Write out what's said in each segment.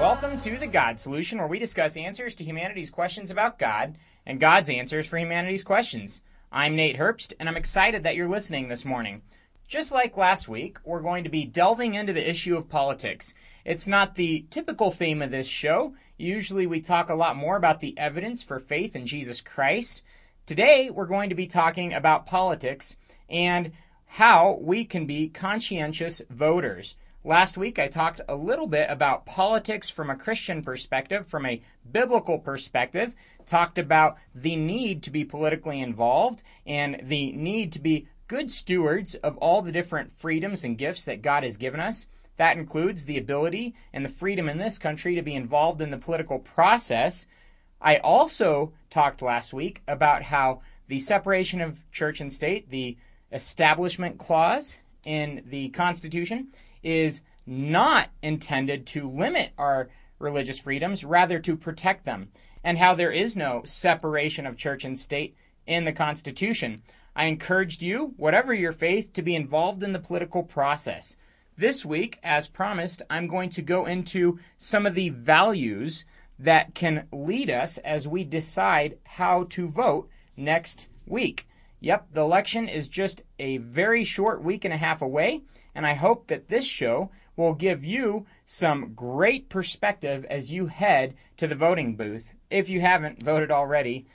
Welcome to the God Solution, where we discuss answers to humanity's questions about God and God's answers for humanity's questions. I'm Nate Herbst, and I'm excited that you're listening this morning. Just like last week, we're going to be delving into the issue of politics. It's not the typical theme of this show. Usually we talk a lot more about the evidence for faith in Jesus Christ. Today, we're going to be talking about politics and how we can be conscientious voters. Last week, I talked a little bit about politics from a Christian perspective, from a biblical perspective, talked about the need to be politically involved and the need to be good stewards of all the different freedoms and gifts that God has given us. That includes the ability and the freedom in this country to be involved in the political process. I also talked last week about how the separation of church and state, the establishment clause in the Constitution, is not intended to limit our religious freedoms, rather to protect them, and how there is no separation of church and state in the Constitution. I encouraged you, whatever your faith, to be involved in the political process. This week, as promised, I'm going to go into some of the values that can lead us as we decide how to vote next week. Yep, the election is just a very short week and a half away, and I hope that this show will give you some great perspective as you head to the voting booth, if you haven't voted already.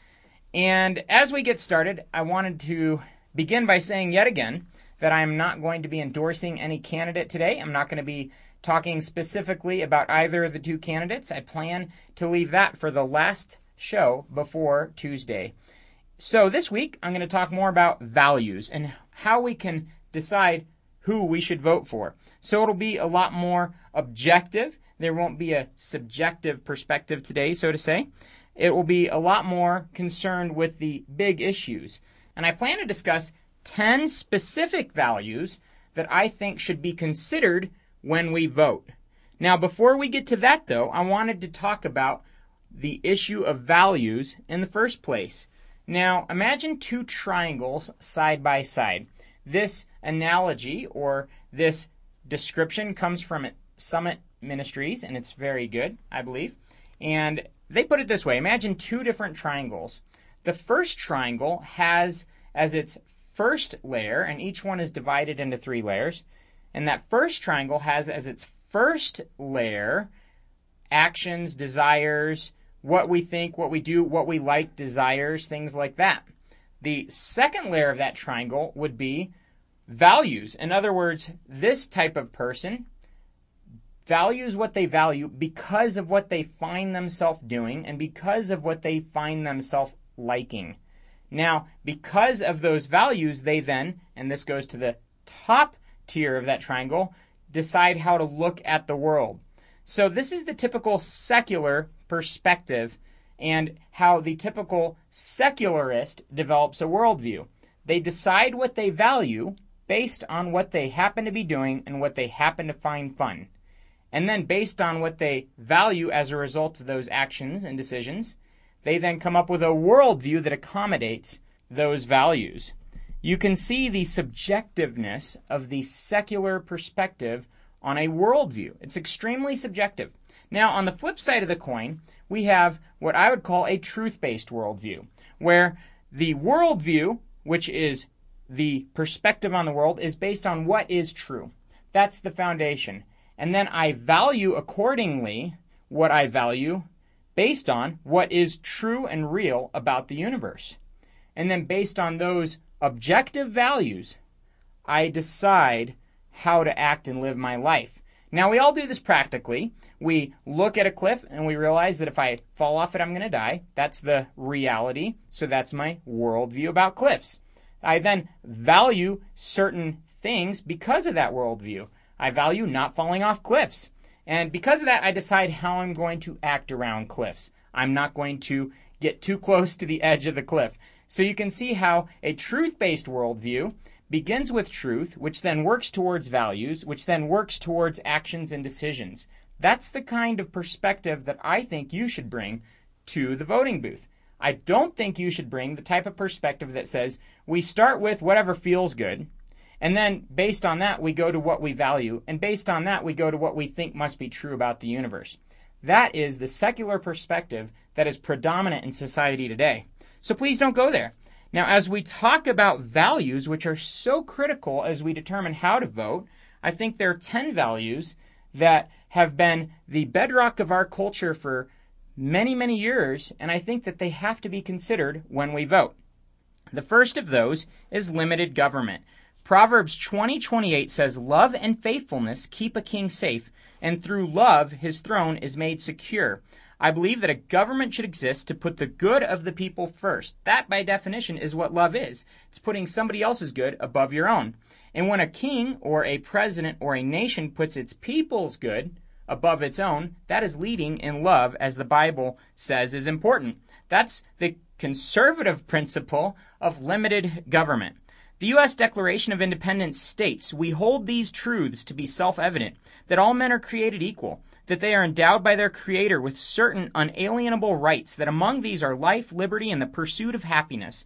And as we get started, I wanted to begin by saying yet again that I am not going to be endorsing any candidate today. I'm not going to be talking specifically about either of the two candidates. I plan to leave that for the last show before Tuesday. So this week, I'm going to talk more about values and how we can decide who we should vote for. So it'll be a lot more objective. There won't be a subjective perspective today, so to say. It will be a lot more concerned with the big issues. And I plan to discuss 10 specific values that I think should be considered when we vote. Now, before we get to that, though, I wanted to talk about the issue of values in the first place. Now, imagine two triangles side by side. This analogy or this description comes from Summit Ministries, and it's very good, I believe. And they put it this way Imagine two different triangles. The first triangle has as its first layer, and each one is divided into three layers. And that first triangle has as its first layer actions, desires, what we think, what we do, what we like, desires, things like that. The second layer of that triangle would be values. In other words, this type of person values what they value because of what they find themselves doing and because of what they find themselves liking. Now, because of those values, they then, and this goes to the top tier of that triangle, decide how to look at the world. So, this is the typical secular perspective and how the typical secularist develops a worldview. They decide what they value based on what they happen to be doing and what they happen to find fun. And then, based on what they value as a result of those actions and decisions, they then come up with a worldview that accommodates those values. You can see the subjectiveness of the secular perspective on a worldview. It's extremely subjective. Now, on the flip side of the coin, we have what I would call a truth based worldview, where the worldview, which is the perspective on the world, is based on what is true. That's the foundation. And then I value accordingly what I value based on what is true and real about the universe. And then based on those objective values, I decide how to act and live my life. Now, we all do this practically. We look at a cliff and we realize that if I fall off it, I'm going to die. That's the reality. So that's my worldview about cliffs. I then value certain things because of that worldview. I value not falling off cliffs. And because of that, I decide how I'm going to act around cliffs. I'm not going to get too close to the edge of the cliff. So you can see how a truth based worldview begins with truth, which then works towards values, which then works towards actions and decisions. That's the kind of perspective that I think you should bring to the voting booth. I don't think you should bring the type of perspective that says we start with whatever feels good, and then based on that, we go to what we value, and based on that, we go to what we think must be true about the universe. That is the secular perspective that is predominant in society today. So please don't go there. Now, as we talk about values, which are so critical as we determine how to vote, I think there are 10 values that have been the bedrock of our culture for many, many years, and I think that they have to be considered when we vote. The first of those is limited government. Proverbs 20:28 says, "Love and faithfulness keep a king safe, and through love his throne is made secure." I believe that a government should exist to put the good of the people first. That, by definition, is what love is. It's putting somebody else's good above your own. And when a king or a president or a nation puts its people's good above its own, that is leading in love, as the Bible says is important. That's the conservative principle of limited government. The U.S. Declaration of Independence states, We hold these truths to be self evident that all men are created equal, that they are endowed by their Creator with certain unalienable rights, that among these are life, liberty, and the pursuit of happiness,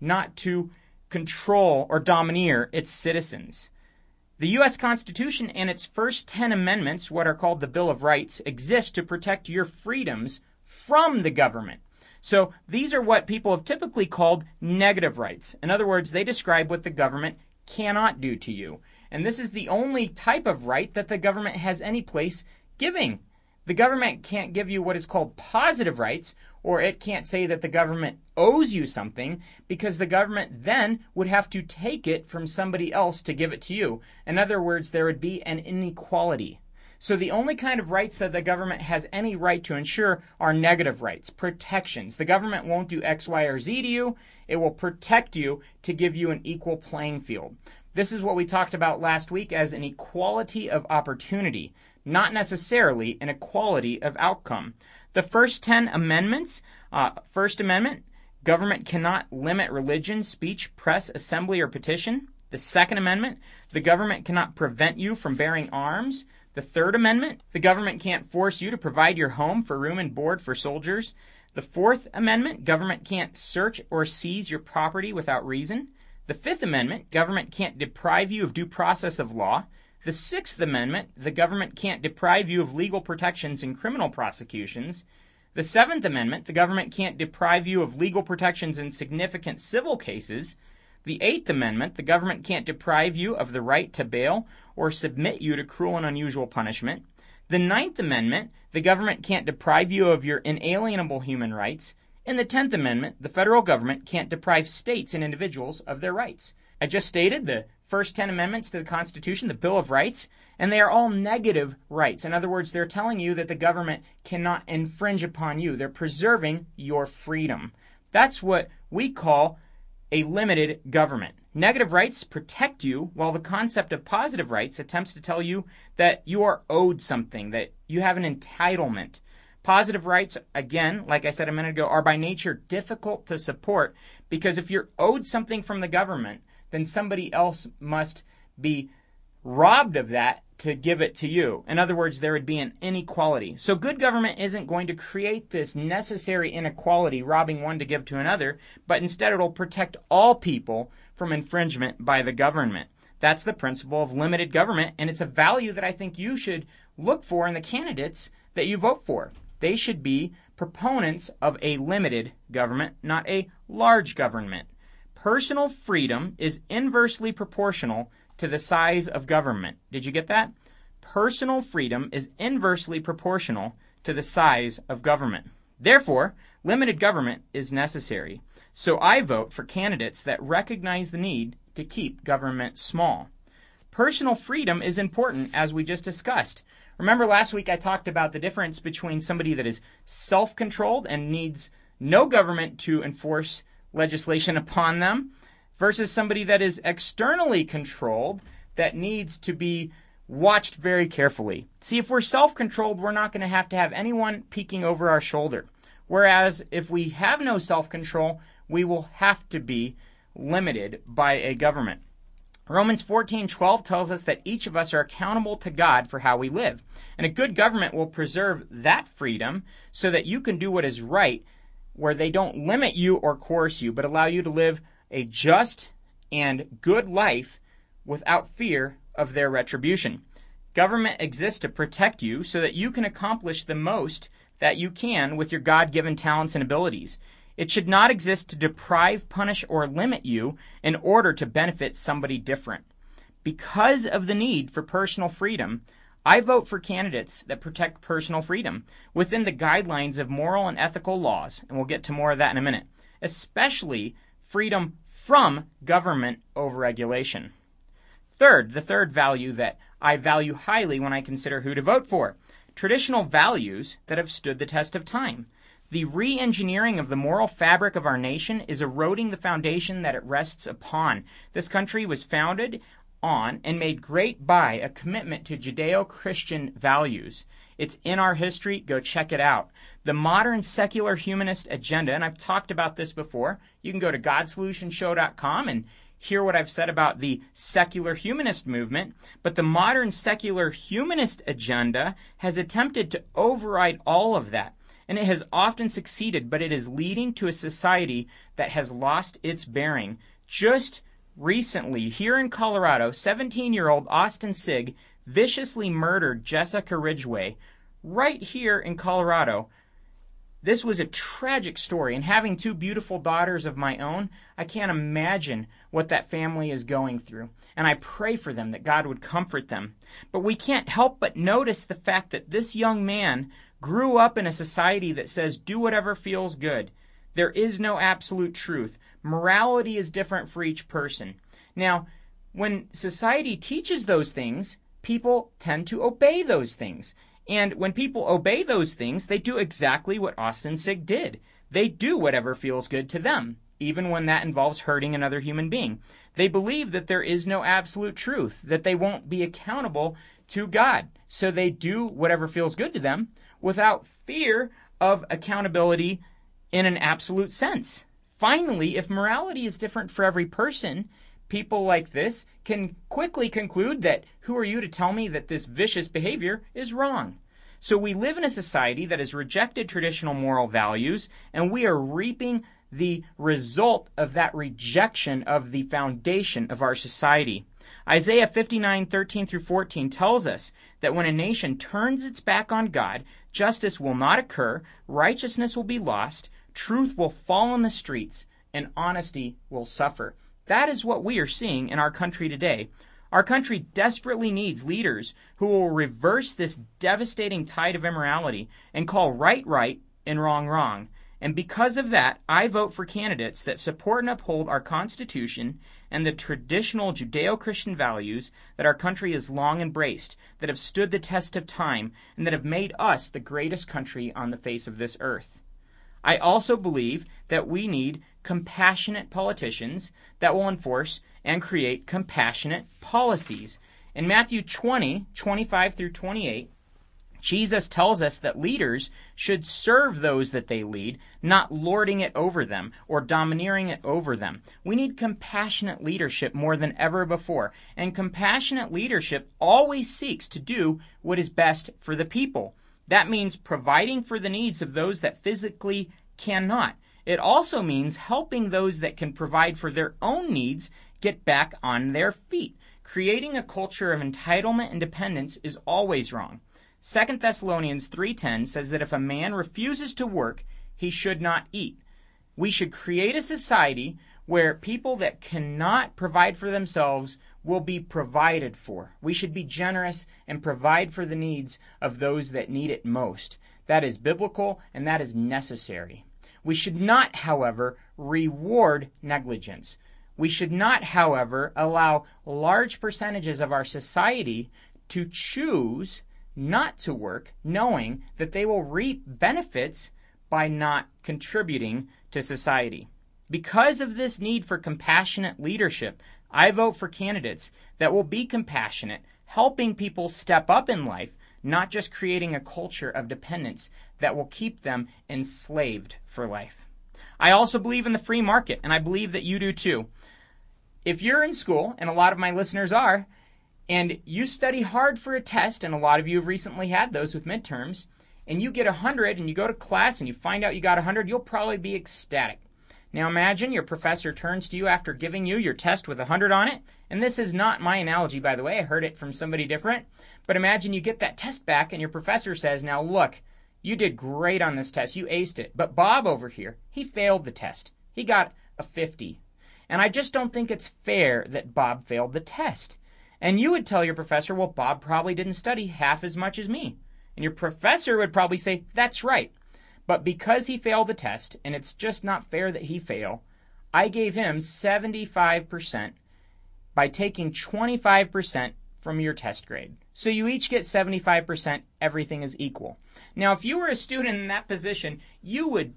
not to control or domineer its citizens. The U.S. Constitution and its first 10 amendments, what are called the Bill of Rights, exist to protect your freedoms from the government. So these are what people have typically called negative rights. In other words, they describe what the government cannot do to you. And this is the only type of right that the government has any place giving. The government can't give you what is called positive rights, or it can't say that the government owes you something because the government then would have to take it from somebody else to give it to you. In other words, there would be an inequality. So the only kind of rights that the government has any right to ensure are negative rights, protections. The government won't do X, Y, or Z to you. It will protect you to give you an equal playing field. This is what we talked about last week as an equality of opportunity, not necessarily an equality of outcome. The first 10 amendments, uh, First Amendment, government cannot limit religion, speech, press, assembly, or petition. The Second Amendment, the government cannot prevent you from bearing arms. The Third Amendment, the government can't force you to provide your home for room and board for soldiers. The Fourth Amendment, government can't search or seize your property without reason. The Fifth Amendment, government can't deprive you of due process of law. The Sixth Amendment, the government can't deprive you of legal protections in criminal prosecutions. The Seventh Amendment, the government can't deprive you of legal protections in significant civil cases. The Eighth Amendment, the government can't deprive you of the right to bail or submit you to cruel and unusual punishment. The Ninth Amendment, the government can't deprive you of your inalienable human rights. In the Tenth Amendment, the federal government can't deprive states and individuals of their rights. I just stated the first 10 amendments to the Constitution, the Bill of Rights, and they are all negative rights. In other words, they're telling you that the government cannot infringe upon you. They're preserving your freedom. That's what we call a limited government. Negative rights protect you, while the concept of positive rights attempts to tell you that you are owed something, that you have an entitlement. Positive rights, again, like I said a minute ago, are by nature difficult to support because if you're owed something from the government, then somebody else must be robbed of that to give it to you. In other words, there would be an inequality. So good government isn't going to create this necessary inequality, robbing one to give to another, but instead it'll protect all people from infringement by the government. That's the principle of limited government, and it's a value that I think you should look for in the candidates that you vote for. They should be proponents of a limited government, not a large government. Personal freedom is inversely proportional to the size of government. Did you get that? Personal freedom is inversely proportional to the size of government. Therefore, limited government is necessary. So I vote for candidates that recognize the need to keep government small. Personal freedom is important, as we just discussed. Remember last week I talked about the difference between somebody that is self controlled and needs no government to enforce legislation upon them versus somebody that is externally controlled that needs to be watched very carefully. See, if we're self controlled, we're not going to have to have anyone peeking over our shoulder. Whereas if we have no self control, we will have to be limited by a government. Romans 14:12 tells us that each of us are accountable to God for how we live. And a good government will preserve that freedom so that you can do what is right where they don't limit you or coerce you, but allow you to live a just and good life without fear of their retribution. Government exists to protect you so that you can accomplish the most that you can with your God given talents and abilities. It should not exist to deprive, punish, or limit you in order to benefit somebody different. Because of the need for personal freedom, I vote for candidates that protect personal freedom within the guidelines of moral and ethical laws, and we'll get to more of that in a minute, especially freedom from government overregulation. Third, the third value that I value highly when I consider who to vote for traditional values that have stood the test of time. The re engineering of the moral fabric of our nation is eroding the foundation that it rests upon. This country was founded on and made great by a commitment to Judeo Christian values. It's in our history. Go check it out. The modern secular humanist agenda, and I've talked about this before. You can go to GodSolutionShow.com and hear what I've said about the secular humanist movement, but the modern secular humanist agenda has attempted to override all of that and it has often succeeded, but it is leading to a society that has lost its bearing. Just recently, here in Colorado, 17 year old Austin Sigg viciously murdered Jessica Ridgway right here in Colorado. This was a tragic story, and having two beautiful daughters of my own, I can't imagine what that family is going through. And I pray for them that God would comfort them. But we can't help but notice the fact that this young man grew up in a society that says do whatever feels good. There is no absolute truth. Morality is different for each person. Now, when society teaches those things, people tend to obey those things. And when people obey those things, they do exactly what Austin Sigg did. They do whatever feels good to them, even when that involves hurting another human being. They believe that there is no absolute truth, that they won't be accountable to God. So they do whatever feels good to them, without fear of accountability in an absolute sense. Finally, if morality is different for every person, people like this can quickly conclude that who are you to tell me that this vicious behavior is wrong? So we live in a society that has rejected traditional moral values, and we are reaping the result of that rejection of the foundation of our society. Isaiah 59:13 through 14 tells us that when a nation turns its back on God, Justice will not occur, righteousness will be lost, truth will fall in the streets, and honesty will suffer. That is what we are seeing in our country today. Our country desperately needs leaders who will reverse this devastating tide of immorality and call right right and wrong wrong. And because of that, I vote for candidates that support and uphold our Constitution and the traditional Judeo Christian values that our country has long embraced, that have stood the test of time, and that have made us the greatest country on the face of this earth. I also believe that we need compassionate politicians that will enforce and create compassionate policies. In Matthew 20, 25 through 28, Jesus tells us that leaders should serve those that they lead, not lording it over them or domineering it over them. We need compassionate leadership more than ever before, and compassionate leadership always seeks to do what is best for the people. That means providing for the needs of those that physically cannot. It also means helping those that can provide for their own needs get back on their feet. Creating a culture of entitlement and dependence is always wrong. 2 Thessalonians 3:10 says that if a man refuses to work, he should not eat. We should create a society where people that cannot provide for themselves will be provided for. We should be generous and provide for the needs of those that need it most. That is biblical and that is necessary. We should not, however, reward negligence. We should not, however, allow large percentages of our society to choose not to work, knowing that they will reap benefits by not contributing to society. Because of this need for compassionate leadership, I vote for candidates that will be compassionate, helping people step up in life, not just creating a culture of dependence that will keep them enslaved for life. I also believe in the free market, and I believe that you do too. If you're in school, and a lot of my listeners are, and you study hard for a test, and a lot of you have recently had those with midterms, and you get 100 and you go to class and you find out you got 100, you'll probably be ecstatic. Now imagine your professor turns to you after giving you your test with 100 on it, and this is not my analogy, by the way, I heard it from somebody different, but imagine you get that test back and your professor says, Now look, you did great on this test, you aced it, but Bob over here, he failed the test. He got a 50. And I just don't think it's fair that Bob failed the test. And you would tell your professor, well, Bob probably didn't study half as much as me. And your professor would probably say, that's right. But because he failed the test, and it's just not fair that he fail, I gave him 75% by taking 25% from your test grade. So you each get 75%, everything is equal. Now, if you were a student in that position, you would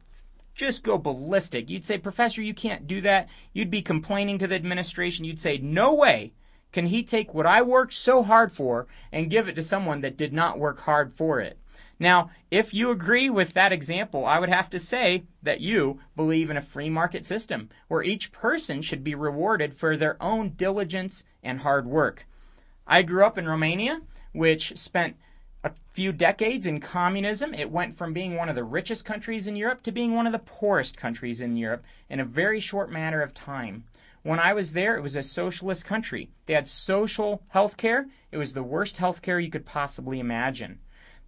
just go ballistic. You'd say, Professor, you can't do that. You'd be complaining to the administration. You'd say, No way can he take what I worked so hard for and give it to someone that did not work hard for it? Now, if you agree with that example, I would have to say that you believe in a free market system where each person should be rewarded for their own diligence and hard work. I grew up in Romania, which spent a few decades in communism. It went from being one of the richest countries in Europe to being one of the poorest countries in Europe in a very short matter of time. When I was there, it was a socialist country. They had social health care. It was the worst health care you could possibly imagine.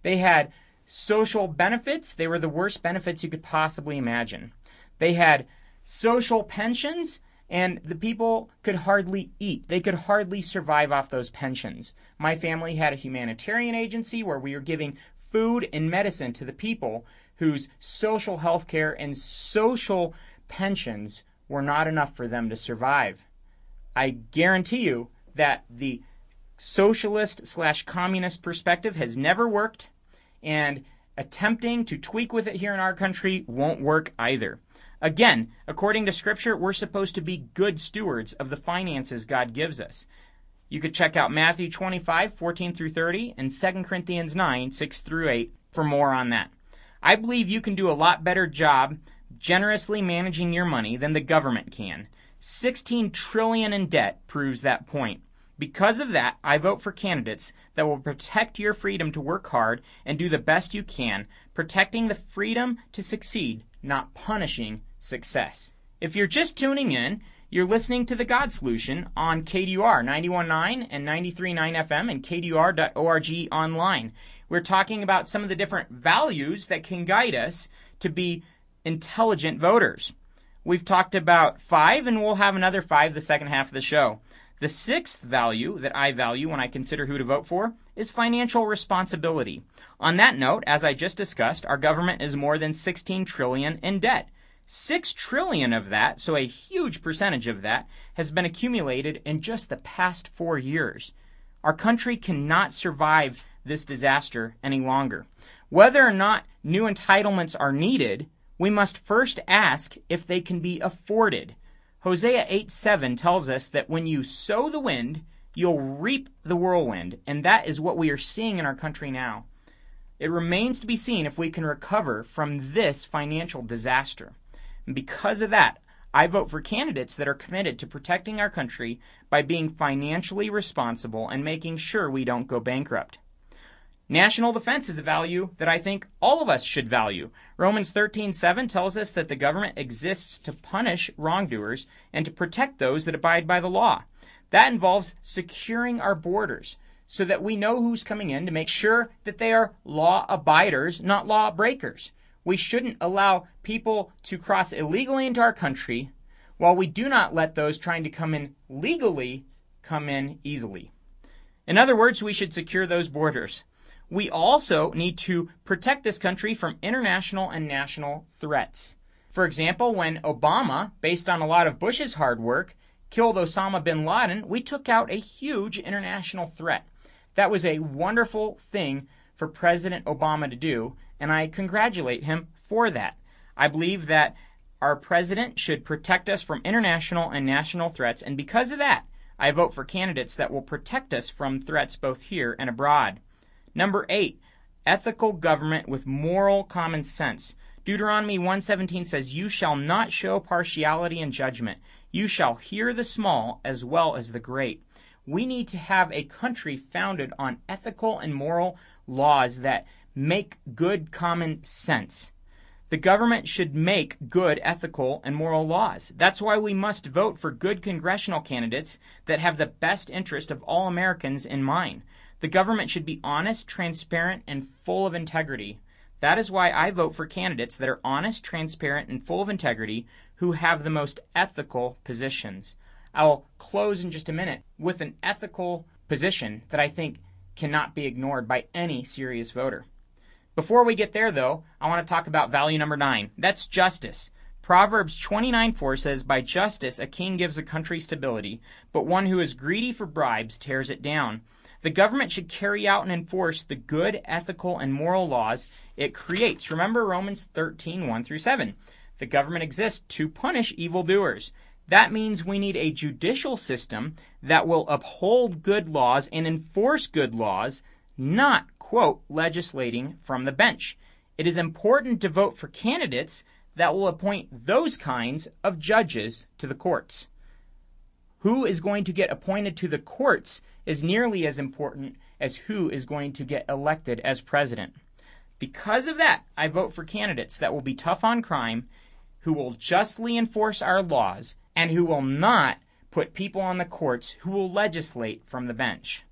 They had social benefits. They were the worst benefits you could possibly imagine. They had social pensions, and the people could hardly eat. They could hardly survive off those pensions. My family had a humanitarian agency where we were giving food and medicine to the people whose social health care and social pensions were not enough for them to survive. I guarantee you that the socialist slash communist perspective has never worked, and attempting to tweak with it here in our country won't work either. Again, according to Scripture, we're supposed to be good stewards of the finances God gives us. You could check out Matthew 25, 14 through 30, and 2 Corinthians 9, 6 through 8 for more on that. I believe you can do a lot better job generously managing your money than the government can. 16 trillion in debt proves that point. Because of that, I vote for candidates that will protect your freedom to work hard and do the best you can, protecting the freedom to succeed, not punishing success. If you're just tuning in, you're listening to The God Solution on KDUR 91.9 and 93.9 FM and KDUR.org online. We're talking about some of the different values that can guide us to be intelligent voters. We've talked about five, and we'll have another five the second half of the show. The sixth value that I value when I consider who to vote for is financial responsibility. On that note, as I just discussed, our government is more than 16 trillion in debt. 6 trillion of that, so a huge percentage of that, has been accumulated in just the past 4 years. Our country cannot survive this disaster any longer. Whether or not new entitlements are needed we must first ask if they can be afforded. Hosea 8 7 tells us that when you sow the wind, you'll reap the whirlwind, and that is what we are seeing in our country now. It remains to be seen if we can recover from this financial disaster. And because of that, I vote for candidates that are committed to protecting our country by being financially responsible and making sure we don't go bankrupt. National defense is a value that I think all of us should value. Romans 13:7 tells us that the government exists to punish wrongdoers and to protect those that abide by the law. That involves securing our borders so that we know who's coming in to make sure that they are law abiders, not law breakers. We shouldn't allow people to cross illegally into our country while we do not let those trying to come in legally come in easily. In other words, we should secure those borders we also need to protect this country from international and national threats. For example, when Obama, based on a lot of Bush's hard work, killed Osama bin Laden, we took out a huge international threat. That was a wonderful thing for President Obama to do, and I congratulate him for that. I believe that our president should protect us from international and national threats, and because of that, I vote for candidates that will protect us from threats both here and abroad. Number 8, ethical government with moral common sense. Deuteronomy 1:17 says, "You shall not show partiality in judgment. You shall hear the small as well as the great." We need to have a country founded on ethical and moral laws that make good common sense. The government should make good ethical and moral laws. That's why we must vote for good congressional candidates that have the best interest of all Americans in mind. The government should be honest, transparent, and full of integrity. That is why I vote for candidates that are honest, transparent, and full of integrity who have the most ethical positions. I'll close in just a minute with an ethical position that I think cannot be ignored by any serious voter. Before we get there, though, I want to talk about value number nine. That's justice. Proverbs 29:4 says, By justice a king gives a country stability, but one who is greedy for bribes tears it down. The government should carry out and enforce the good, ethical, and moral laws it creates. Remember Romans 13, 1 through 7. The government exists to punish evildoers. That means we need a judicial system that will uphold good laws and enforce good laws, not quote, legislating from the bench. It is important to vote for candidates that will appoint those kinds of judges to the courts. Who is going to get appointed to the courts is nearly as important as who is going to get elected as president. Because of that, I vote for candidates that will be tough on crime, who will justly enforce our laws, and who will not put people on the courts who will legislate from the bench.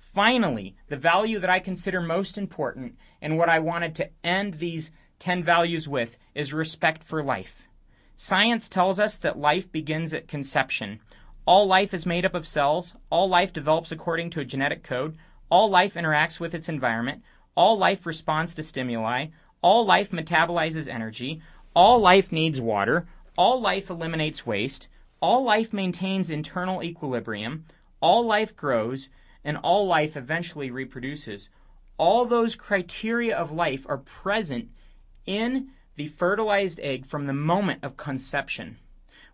Finally, the value that I consider most important and what I wanted to end these 10 values with is respect for life. Science tells us that life begins at conception. All life is made up of cells, all life develops according to a genetic code, all life interacts with its environment, all life responds to stimuli, all life metabolizes energy, all life needs water, all life eliminates waste, all life maintains internal equilibrium, all life grows, and all life eventually reproduces. All those criteria of life are present in the fertilized egg from the moment of conception.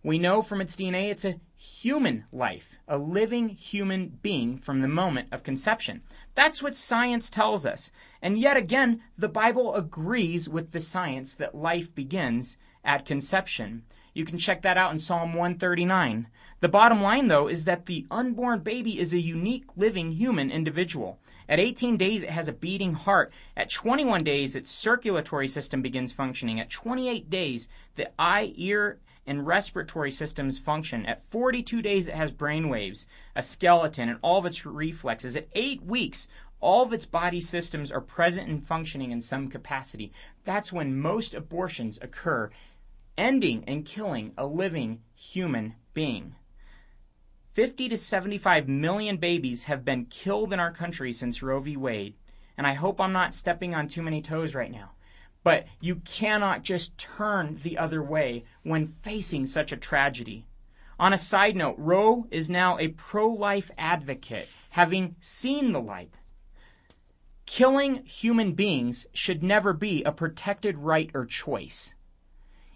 We know from its DNA it's a human life, a living human being from the moment of conception. That's what science tells us. And yet again, the Bible agrees with the science that life begins at conception. You can check that out in Psalm 139. The bottom line, though, is that the unborn baby is a unique living human individual. At 18 days, it has a beating heart. At 21 days, its circulatory system begins functioning. At 28 days, the eye, ear, and respiratory systems function. At 42 days, it has brain waves, a skeleton, and all of its reflexes. At 8 weeks, all of its body systems are present and functioning in some capacity. That's when most abortions occur, ending and killing a living human being. 50 to 75 million babies have been killed in our country since Roe v. Wade. And I hope I'm not stepping on too many toes right now. But you cannot just turn the other way when facing such a tragedy. On a side note, Roe is now a pro life advocate, having seen the light. Killing human beings should never be a protected right or choice.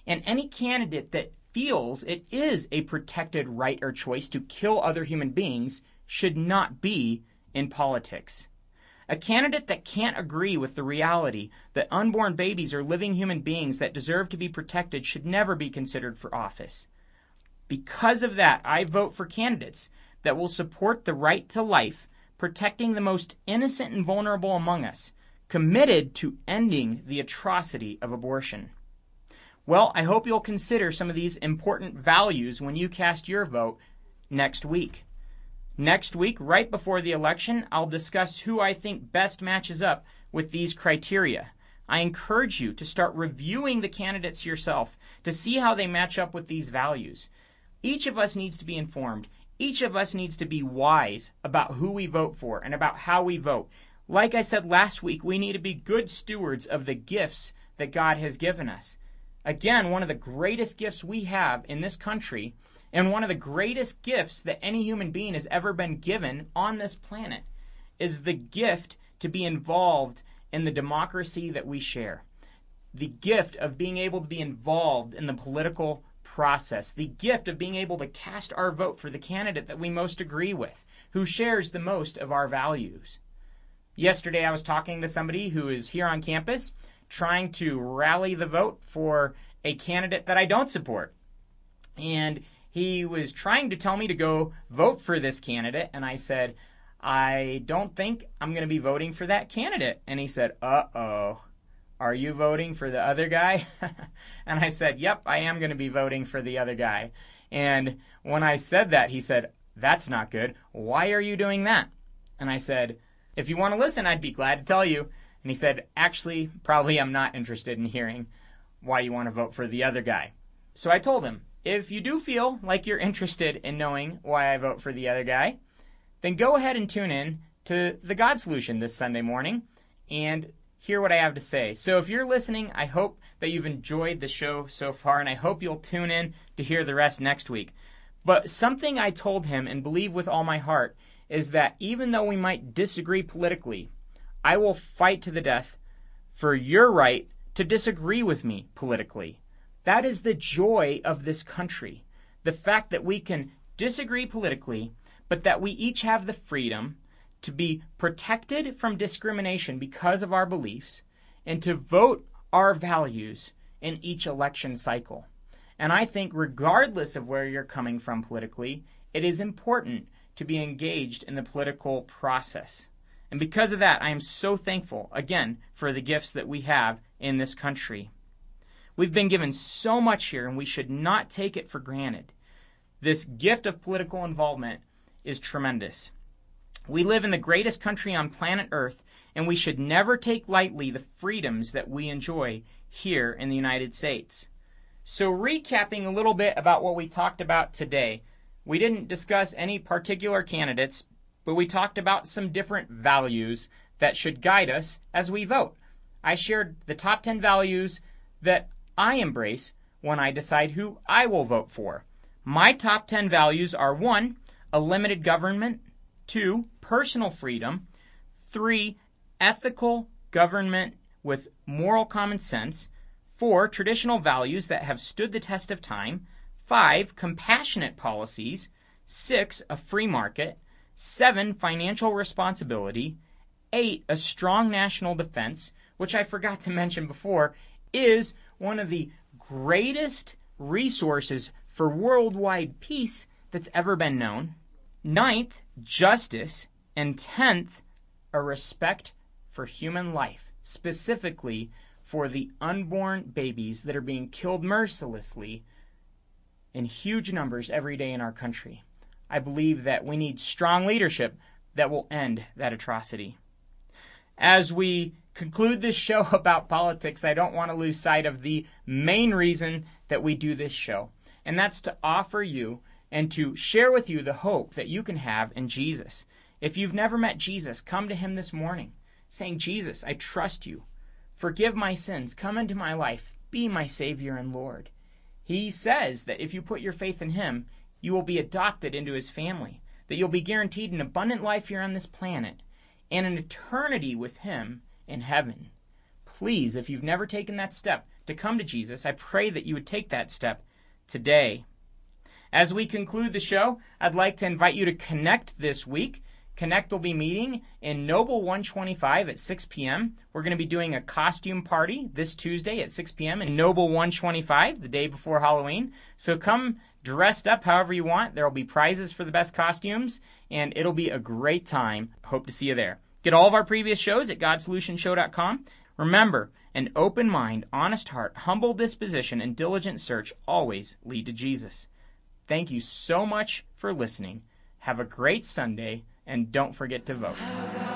And any candidate that feels it is a protected right or choice to kill other human beings should not be in politics. A candidate that can't agree with the reality that unborn babies are living human beings that deserve to be protected should never be considered for office. Because of that, I vote for candidates that will support the right to life, protecting the most innocent and vulnerable among us, committed to ending the atrocity of abortion. Well, I hope you'll consider some of these important values when you cast your vote next week. Next week, right before the election, I'll discuss who I think best matches up with these criteria. I encourage you to start reviewing the candidates yourself to see how they match up with these values. Each of us needs to be informed. Each of us needs to be wise about who we vote for and about how we vote. Like I said last week, we need to be good stewards of the gifts that God has given us. Again, one of the greatest gifts we have in this country, and one of the greatest gifts that any human being has ever been given on this planet, is the gift to be involved in the democracy that we share. The gift of being able to be involved in the political process, the gift of being able to cast our vote for the candidate that we most agree with, who shares the most of our values. Yesterday, I was talking to somebody who is here on campus trying to rally the vote for a candidate that I don't support. And he was trying to tell me to go vote for this candidate, and I said, I don't think I'm going to be voting for that candidate. And he said, Uh oh. Are you voting for the other guy? and I said, Yep, I am going to be voting for the other guy. And when I said that, he said, That's not good. Why are you doing that? And I said, If you want to listen, I'd be glad to tell you. And he said, Actually, probably I'm not interested in hearing why you want to vote for the other guy. So I told him, If you do feel like you're interested in knowing why I vote for the other guy, then go ahead and tune in to the God Solution this Sunday morning and hear what I have to say. So if you're listening, I hope that you've enjoyed the show so far, and I hope you'll tune in to hear the rest next week. But something I told him and believe with all my heart is that even though we might disagree politically, I will fight to the death for your right to disagree with me politically. That is the joy of this country. The fact that we can disagree politically, but that we each have the freedom to be protected from discrimination because of our beliefs, and to vote our values in each election cycle. And I think, regardless of where you're coming from politically, it is important to be engaged in the political process. And because of that, I am so thankful, again, for the gifts that we have in this country. We've been given so much here, and we should not take it for granted. This gift of political involvement is tremendous. We live in the greatest country on planet Earth, and we should never take lightly the freedoms that we enjoy here in the United States. So, recapping a little bit about what we talked about today, we didn't discuss any particular candidates, but we talked about some different values that should guide us as we vote. I shared the top 10 values that I embrace when I decide who I will vote for. My top 10 values are 1. A limited government. Two, personal freedom. Three, ethical government with moral common sense. Four, traditional values that have stood the test of time. Five, compassionate policies. Six, a free market. Seven, financial responsibility. Eight, a strong national defense, which I forgot to mention before, is one of the greatest resources for worldwide peace that's ever been known. Ninth, justice. And tenth, a respect for human life, specifically for the unborn babies that are being killed mercilessly in huge numbers every day in our country. I believe that we need strong leadership that will end that atrocity. As we conclude this show about politics, I don't want to lose sight of the main reason that we do this show, and that's to offer you and to share with you the hope that you can have in Jesus. If you've never met Jesus, come to him this morning, saying, Jesus, I trust you. Forgive my sins. Come into my life. Be my Savior and Lord. He says that if you put your faith in him, you will be adopted into his family, that you'll be guaranteed an abundant life here on this planet and an eternity with him in heaven. Please, if you've never taken that step to come to Jesus, I pray that you would take that step today. As we conclude the show, I'd like to invite you to connect this week. Connect will be meeting in Noble 125 at 6 p.m. We're going to be doing a costume party this Tuesday at 6 p.m. in Noble 125, the day before Halloween. So come dressed up however you want. There will be prizes for the best costumes, and it'll be a great time. Hope to see you there. Get all of our previous shows at GodSolutionShow.com. Remember, an open mind, honest heart, humble disposition, and diligent search always lead to Jesus. Thank you so much for listening. Have a great Sunday, and don't forget to vote.